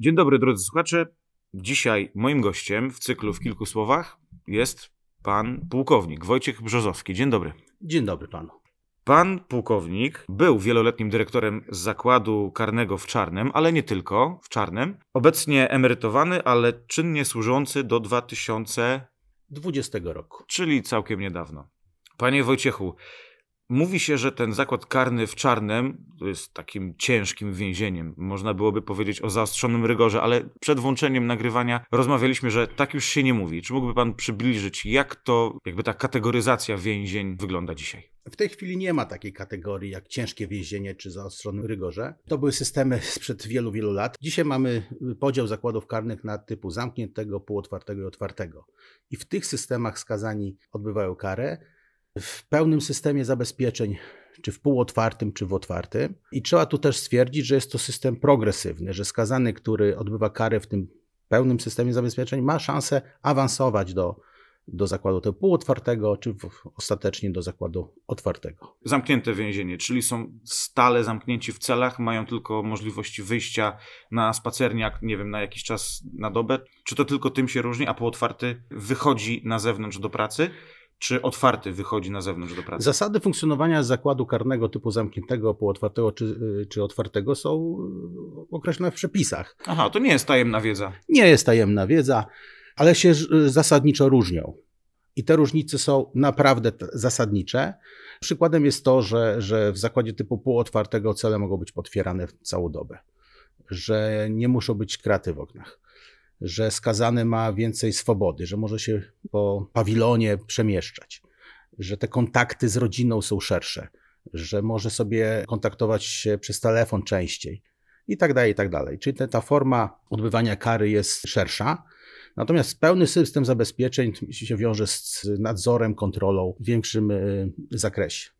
Dzień dobry, drodzy słuchacze. Dzisiaj moim gościem w cyklu w kilku słowach jest pan pułkownik Wojciech Brzozowski. Dzień dobry. Dzień dobry panu. Pan pułkownik był wieloletnim dyrektorem zakładu karnego w Czarnem, ale nie tylko w Czarnem. Obecnie emerytowany, ale czynnie służący do 2000, 20 roku. czyli całkiem niedawno. Panie Wojciechu, mówi się, że ten zakład karny w Czarnem to jest takim ciężkim więzieniem. Można byłoby powiedzieć o zaostrzonym rygorze, ale przed włączeniem nagrywania rozmawialiśmy, że tak już się nie mówi. Czy mógłby pan przybliżyć, jak to, jakby ta kategoryzacja więzień wygląda dzisiaj? W tej chwili nie ma takiej kategorii jak ciężkie więzienie czy zaostrzony rygorze. To były systemy sprzed wielu, wielu lat. Dzisiaj mamy podział zakładów karnych na typu zamkniętego, półotwartego i otwartego. I w tych systemach skazani odbywają karę w pełnym systemie zabezpieczeń, czy w półotwartym, czy w otwartym. I trzeba tu też stwierdzić, że jest to system progresywny, że skazany, który odbywa karę w tym pełnym systemie zabezpieczeń, ma szansę awansować do, do zakładu tego półotwartego, czy w, ostatecznie do zakładu otwartego. Zamknięte więzienie, czyli są stale zamknięci w celach, mają tylko możliwości wyjścia na spacerniak, nie wiem, na jakiś czas na dobę. Czy to tylko tym się różni, a półotwarty wychodzi na zewnątrz do pracy? Czy otwarty wychodzi na zewnątrz do pracy? Zasady funkcjonowania zakładu karnego typu zamkniętego, półotwartego czy, czy otwartego są określone w przepisach. Aha, to nie jest tajemna wiedza. Nie jest tajemna wiedza, ale się zasadniczo różnią. I te różnice są naprawdę zasadnicze. Przykładem jest to, że, że w zakładzie typu półotwartego cele mogą być potwierane całą dobę, że nie muszą być kraty w oknach że skazany ma więcej swobody, że może się po pawilonie przemieszczać, że te kontakty z rodziną są szersze, że może sobie kontaktować się przez telefon częściej i tak dalej, i tak dalej. Czyli ta forma odbywania kary jest szersza. Natomiast pełny system zabezpieczeń się wiąże z nadzorem, kontrolą w większym y, zakresie.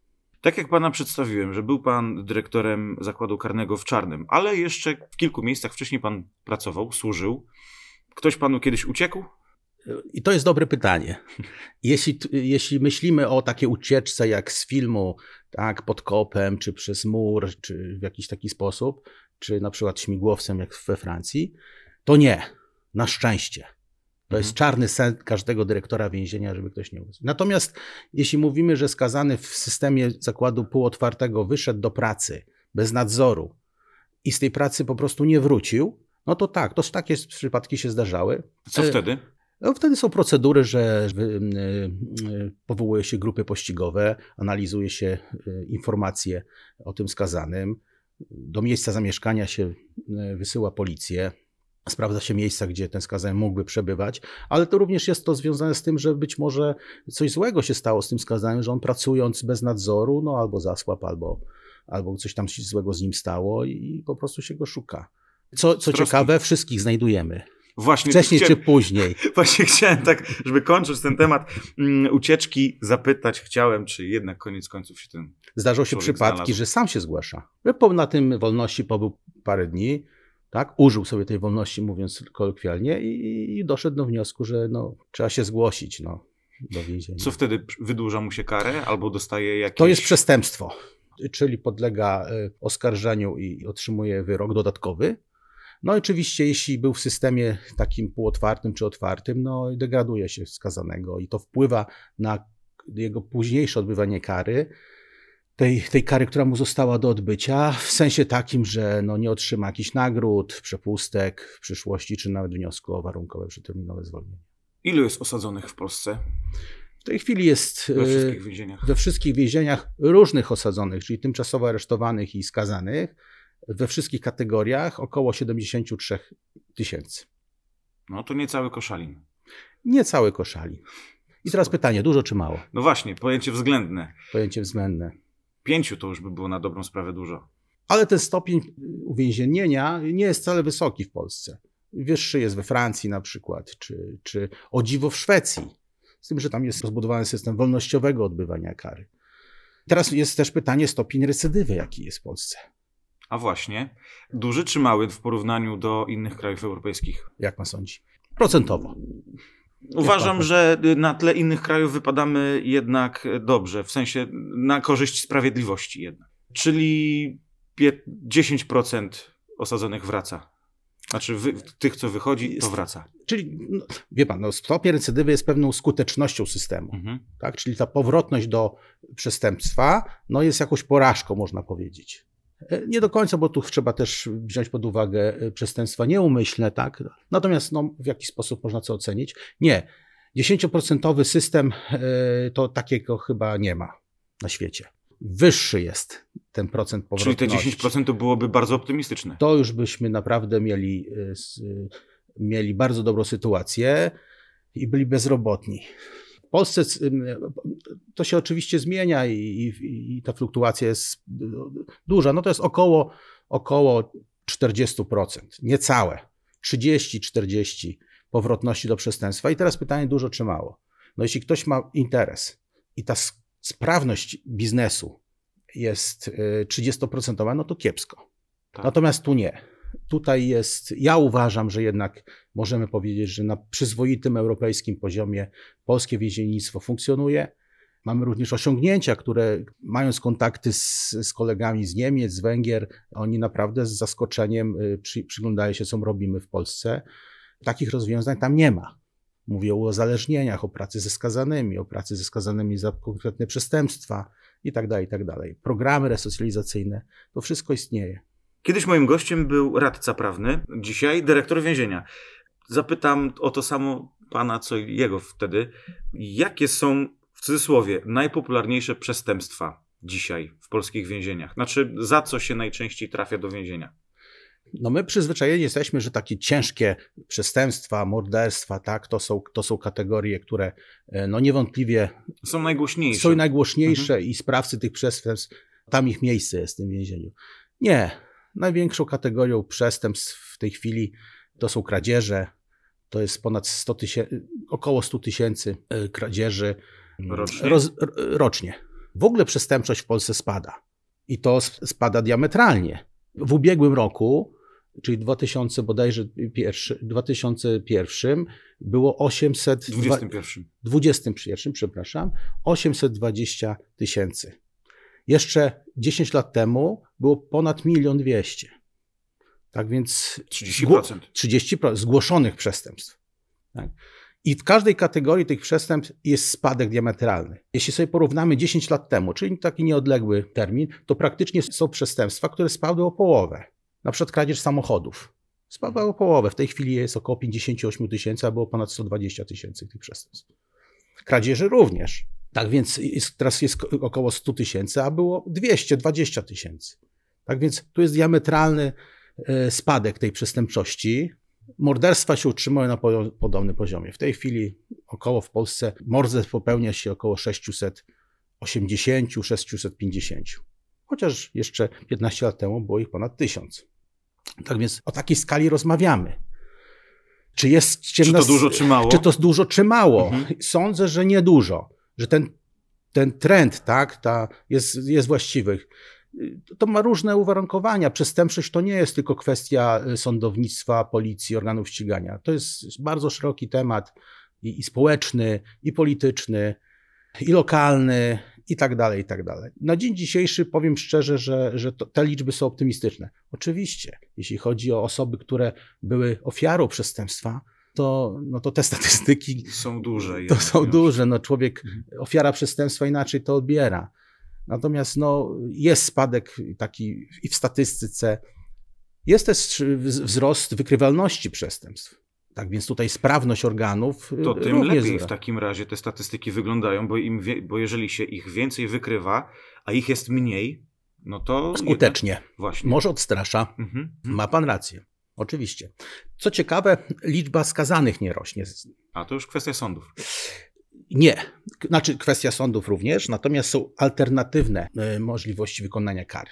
Tak jak pana przedstawiłem, że był pan dyrektorem zakładu karnego w Czarnym, ale jeszcze w kilku miejscach wcześniej pan pracował, służył. Ktoś panu kiedyś uciekł? I to jest dobre pytanie. Jeśli, jeśli myślimy o takiej ucieczce jak z filmu, tak, pod kopem, czy przez mur, czy w jakiś taki sposób, czy na przykład śmigłowcem jak we Francji, to nie. Na szczęście. To mhm. jest czarny sen każdego dyrektora więzienia, żeby ktoś nie uciekł. Natomiast jeśli mówimy, że skazany w systemie zakładu półotwartego wyszedł do pracy bez nadzoru i z tej pracy po prostu nie wrócił, no to tak, to takie przypadki się zdarzały. Co e, wtedy? No wtedy są procedury, że e, e, powołuje się grupy pościgowe, analizuje się informacje o tym skazanym. Do miejsca zamieszkania się wysyła policję, sprawdza się miejsca, gdzie ten skazany mógłby przebywać, ale to również jest to związane z tym, że być może coś złego się stało z tym skazanym, że on pracując bez nadzoru, no albo zasłab, albo, albo coś tam złego z nim stało i po prostu się go szuka. Co, co ciekawe, wszystkich znajdujemy. Właśnie, Wcześniej chciałem, czy później. Właśnie chciałem tak, żeby kończyć ten temat um, ucieczki, zapytać chciałem, czy jednak koniec końców się ten. Zdarzą się przypadki, znalazł. że sam się zgłasza. Na tym wolności pobył parę dni, tak? Użył sobie tej wolności, mówiąc kolokwialnie, i, i doszedł do wniosku, że no, trzeba się zgłosić no, do więzienia. Co wtedy wydłuża mu się karę albo dostaje jakieś. To jest przestępstwo, czyli podlega y, oskarżeniu i otrzymuje wyrok dodatkowy no oczywiście, jeśli był w systemie takim półotwartym czy otwartym, no degraduje się skazanego i to wpływa na jego późniejsze odbywanie kary, tej, tej kary, która mu została do odbycia, w sensie takim, że no nie otrzyma jakichś nagród, przepustek w przyszłości, czy nawet wniosku o warunkowe przeterminowe zwolnienie. Ilu jest osadzonych w Polsce? W tej chwili jest we wszystkich więzieniach, we wszystkich więzieniach różnych osadzonych, czyli tymczasowo aresztowanych i skazanych we wszystkich kategoriach około 73 tysięcy. No to niecały koszalin. Niecały koszalin. I teraz pytanie, dużo czy mało? No właśnie, pojęcie względne. Pojęcie względne. Pięciu to już by było na dobrą sprawę dużo. Ale ten stopień uwięzienia nie jest wcale wysoki w Polsce. Wyższy jest we Francji na przykład, czy, czy o dziwo w Szwecji. Z tym, że tam jest rozbudowany system wolnościowego odbywania kary. Teraz jest też pytanie stopień recydywy, jaki jest w Polsce. A właśnie, duży czy mały w porównaniu do innych krajów europejskich? Jak ma sądzi? Procentowo. Uważam, że na tle innych krajów wypadamy jednak dobrze, w sensie na korzyść sprawiedliwości jednak. Czyli 10% osadzonych wraca. Znaczy wy, tych, co wychodzi, to wraca. Czyli, no, wie pan, no, stopień recydywy jest pewną skutecznością systemu. Mhm. Tak? Czyli ta powrotność do przestępstwa no, jest jakąś porażką, można powiedzieć. E, nie do końca, bo tu trzeba też wziąć pod uwagę e, przestępstwa nieumyślne, tak? Natomiast no, w jaki sposób można to ocenić? Nie. 10% system e, to takiego chyba nie ma na świecie. Wyższy jest ten procent powrotności. Czyli te 10% to byłoby bardzo optymistyczne. To już byśmy naprawdę mieli, mieli bardzo dobrą sytuację i byli bezrobotni. W Polsce to się oczywiście zmienia i, i, i ta fluktuacja jest duża. No to jest około, około 40%, niecałe. 30-40 powrotności do przestępstwa. I teraz pytanie dużo czy mało. No jeśli ktoś ma interes i ta sprawność biznesu jest 30%, y, no to kiepsko. Tak. Natomiast tu nie. Tutaj jest, ja uważam, że jednak możemy powiedzieć, że na przyzwoitym europejskim poziomie polskie więziennictwo funkcjonuje. Mamy również osiągnięcia, które mając kontakty z, z, kolegami z Niemiec, z Węgier, oni naprawdę z zaskoczeniem y, przy, przyglądają się, co robimy w Polsce. Takich rozwiązań tam nie ma. Mówię o uzależnieniach, o pracy ze skazanymi, o pracy ze skazanymi za konkretne przestępstwa itd., tak itd. Tak Programy resocjalizacyjne, to wszystko istnieje. Kiedyś moim gościem był radca prawny, dzisiaj dyrektor więzienia. Zapytam o to samo pana, co jego wtedy. Jakie są, w cudzysłowie, najpopularniejsze przestępstwa dzisiaj w polskich więzieniach? Znaczy, za co się najczęściej trafia do więzienia? No my przyzwyczajeni jesteśmy, że takie ciężkie przestępstwa, morderstwa, tak, to są, to są kategorie, które e, no niewątliwie są najgłośniejsze. Są najgłośniejsze mhm. i sprawcy tych przestępstw, tam ich miejsce jest w tym więzieniu. Nie. Największą kategorią przestępstw w tej chwili to są kradzieże. To jest ponad 100 tysięcy, około 100 tysięcy kradzieży mm, rocznie. Roz, rocznie. W ogóle przestępczość w Polsce spada. I to spada diametralnie. W ubiegłym roku czyli 2000 bodajże pierwszy, 2001 było 800... 21. 21, przepraszam, 820 tysięcy. Jeszcze 10 lat temu było ponad milion dwieście. Tak więc 30%. 30% zgłoszonych przestępstw. Tak? I w każdej kategorii tych przestępstw jest spadek diametralny. Jeśli sobie porównamy 10 lat temu, czyli taki nieodległy termin, to praktycznie są przestępstwa, które spadły o połowę. Na przykład kradzież samochodów. Spadła o połowę. W tej chwili jest około 58 tysięcy, a było ponad 120 tysięcy tych przestępstw. Kradzieży również. Tak więc jest, teraz jest około 100 tysięcy, a było 220 tysięcy. Tak więc tu jest diametralny e, spadek tej przestępczości. Morderstwa się utrzymują na podobnym poziomie. W tej chwili około w Polsce morderstw popełnia się około 680-650. Chociaż jeszcze 15 lat temu było ich ponad 1000. Tak więc o takiej skali rozmawiamy. Czy jest ciemna... Czy to dużo, czy mało? Czy to dużo, czy mało? Mhm. Sądzę, że nie dużo. Że ten, ten trend tak, ta jest, jest właściwy. To ma różne uwarunkowania. Przestępczość to nie jest tylko kwestia sądownictwa, policji, organów ścigania. To jest bardzo szeroki temat i, i społeczny, i polityczny, i lokalny, i tak dalej, i tak dalej. Na dzień dzisiejszy powiem szczerze, że, że to, te liczby są optymistyczne. Oczywiście, jeśli chodzi o osoby, które były ofiarą przestępstwa, to, no to te statystyki są duże. To są duże. No człowiek, mhm. ofiara przestępstwa inaczej to odbiera. Natomiast no, jest spadek taki i w statystyce. Jest też wzrost wykrywalności przestępstw. Tak więc tutaj sprawność organów. To tym lepiej w takim razie te statystyki wyglądają, bo, im wie, bo jeżeli się ich więcej wykrywa, a ich jest mniej, no to. Skutecznie. Jednak, właśnie. Może odstrasza. Mhm. Ma pan rację. Oczywiście. Co ciekawe, liczba skazanych nie rośnie. A to już kwestia sądów. Nie, znaczy kwestia sądów również, natomiast są alternatywne e, możliwości wykonania kar.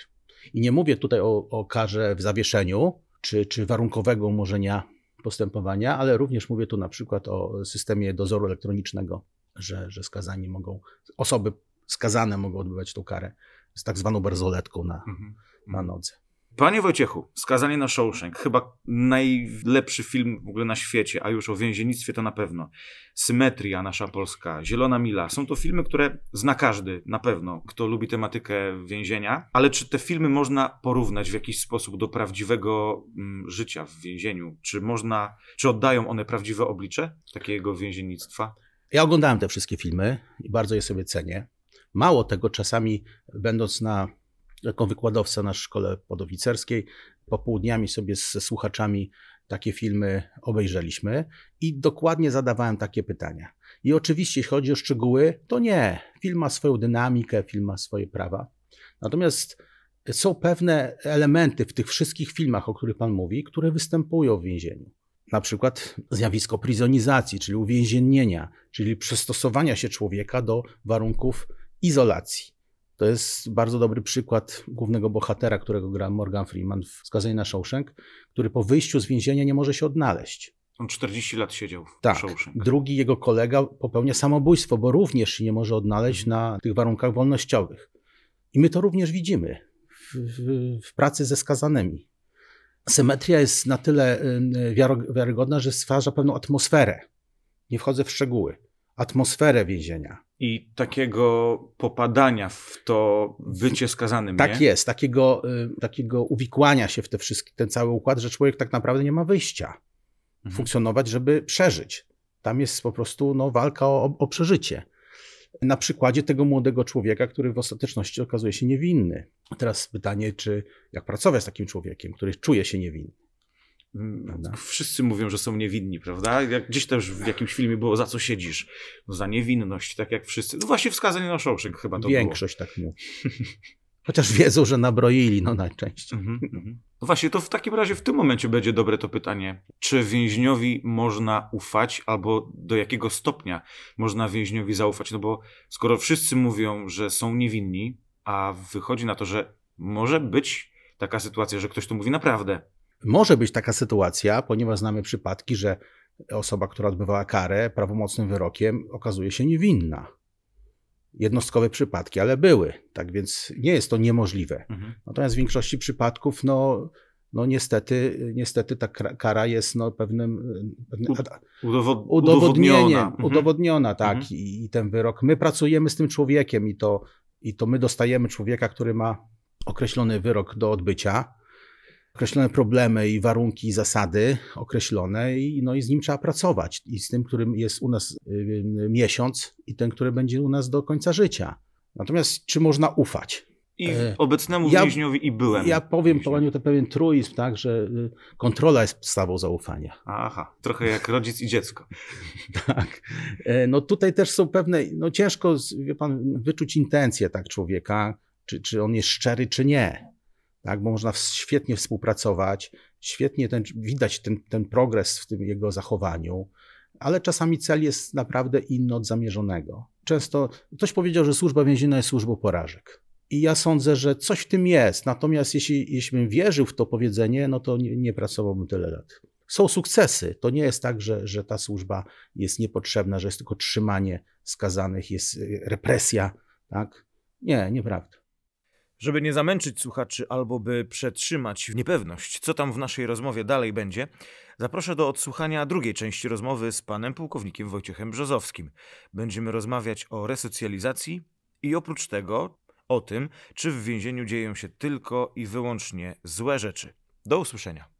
I nie mówię tutaj o, o karze w zawieszeniu czy, czy warunkowego umorzenia postępowania, ale również mówię tu na przykład o systemie dozoru elektronicznego, że, że skazani mogą, osoby skazane mogą odbywać tą karę z tak zwaną berzoletką na, mhm. na nodze. Panie Wojciechu, Skazanie na Shawshank, chyba najlepszy film w ogóle na świecie, a już o więziennictwie to na pewno. Symetria nasza polska, Zielona Mila. Są to filmy, które zna każdy, na pewno, kto lubi tematykę więzienia. Ale czy te filmy można porównać w jakiś sposób do prawdziwego mm, życia w więzieniu? Czy można, czy oddają one prawdziwe oblicze takiego więziennictwa? Ja oglądałem te wszystkie filmy i bardzo je sobie cenię. Mało tego, czasami będąc na jako wykładowca na szkole podoficerskiej, popołudniami sobie ze słuchaczami takie filmy obejrzeliśmy i dokładnie zadawałem takie pytania. I oczywiście, jeśli chodzi o szczegóły, to nie. Film ma swoją dynamikę, film ma swoje prawa. Natomiast są pewne elementy w tych wszystkich filmach, o których Pan mówi, które występują w więzieniu. Na przykład zjawisko prizonizacji, czyli uwięziennienia, czyli przystosowania się człowieka do warunków izolacji. To jest bardzo dobry przykład głównego bohatera, którego gra Morgan Freeman w Skazanie na Shawshank, który po wyjściu z więzienia nie może się odnaleźć. On 40 lat siedział w tak. Shawshank. Drugi jego kolega popełnia samobójstwo, bo również się nie może odnaleźć na tych warunkach wolnościowych. I my to również widzimy w, w, w pracy ze skazanymi. Symetria jest na tyle wiarygodna, że stwarza pewną atmosferę. Nie wchodzę w szczegóły. Atmosferę więzienia i takiego popadania w to bycie skazanym. Tak nie? jest, takiego, y, takiego uwikłania się w te wszystkie, ten cały układ, że człowiek tak naprawdę nie ma wyjścia. Mhm. Funkcjonować, żeby przeżyć. Tam jest po prostu no, walka o, o przeżycie. Na przykładzie tego młodego człowieka, który w ostateczności okazuje się niewinny. Teraz pytanie, czy jak pracować z takim człowiekiem, który czuje się niewinny. Wszyscy mówią, że są niewinni, prawda? Jak gdzieś też w jakimś filmie było, za co siedzisz? No, za niewinność, tak jak wszyscy. No właśnie wskazanie na Shawshank chyba to Większość było. tak mówi. Chociaż wiedzą, że nabroili, no najczęściej. Mm -hmm. No właśnie, to w takim razie w tym momencie będzie dobre to pytanie. Czy więźniowi można ufać, albo do jakiego stopnia można więźniowi zaufać? No bo skoro wszyscy mówią, że są niewinni, a wychodzi na to, że może być taka sytuacja, że ktoś to mówi naprawdę, może być taka sytuacja, ponieważ znamy przypadki, że osoba, która odbywała karę prawomocnym wyrokiem, okazuje się niewinna. Jednostkowe przypadki, ale były. Tak więc nie jest to niemożliwe. Mhm. Natomiast w większości przypadków, no, no niestety, niestety ta kara jest no pewnym, Udowod udowodniona. Mhm. udowodniona, tak. Mhm. I, I ten wyrok. My pracujemy z tym człowiekiem i to, i to my dostajemy człowieka, który ma określony wyrok do odbycia określone problemy i warunki i zasady określone i, no i z nim trzeba pracować. I z tym, którym jest u nas y, miesiąc i ten, który będzie u nas do końca życia. Natomiast czy można ufać? I e, obecnemu ja, więźniowi i byłem. Ja powiem Paniu to pewien truizm, tak, że y, kontrola jest podstawą zaufania. Aha, trochę jak rodzic i dziecko. tak. E, no tutaj też są pewne, no ciężko, wie pan, wyczuć intencje tak człowieka, czy, czy on jest szczery, czy nie tak, bo można świetnie współpracować, świetnie ten, widać ten, ten progres w tym jego zachowaniu, ale czasami cel jest naprawdę inny od zamierzonego. Często ktoś powiedział, że służba więzienna jest służbą porażek. I ja sądzę, że coś w tym jest. Natomiast jeśli, jeśli bym wierzył w to powiedzenie, no to nie, nie pracowałbym tyle lat. Są sukcesy. To nie jest tak, że, że ta służba jest niepotrzebna, że jest tylko trzymanie skazanych, jest represja. Tak? Nie, nieprawda. Żeby nie zamęczyć słuchaczy albo by przetrzymać niepewność, co tam w naszej rozmowie dalej będzie, zaproszę do odsłuchania drugiej części rozmowy z panem pułkownikiem Wojciechem Brzozowskim. Będziemy rozmawiać o resocjalizacji i oprócz tego o tym, czy w więzieniu dzieją się tylko i wyłącznie złe rzeczy. Do usłyszenia.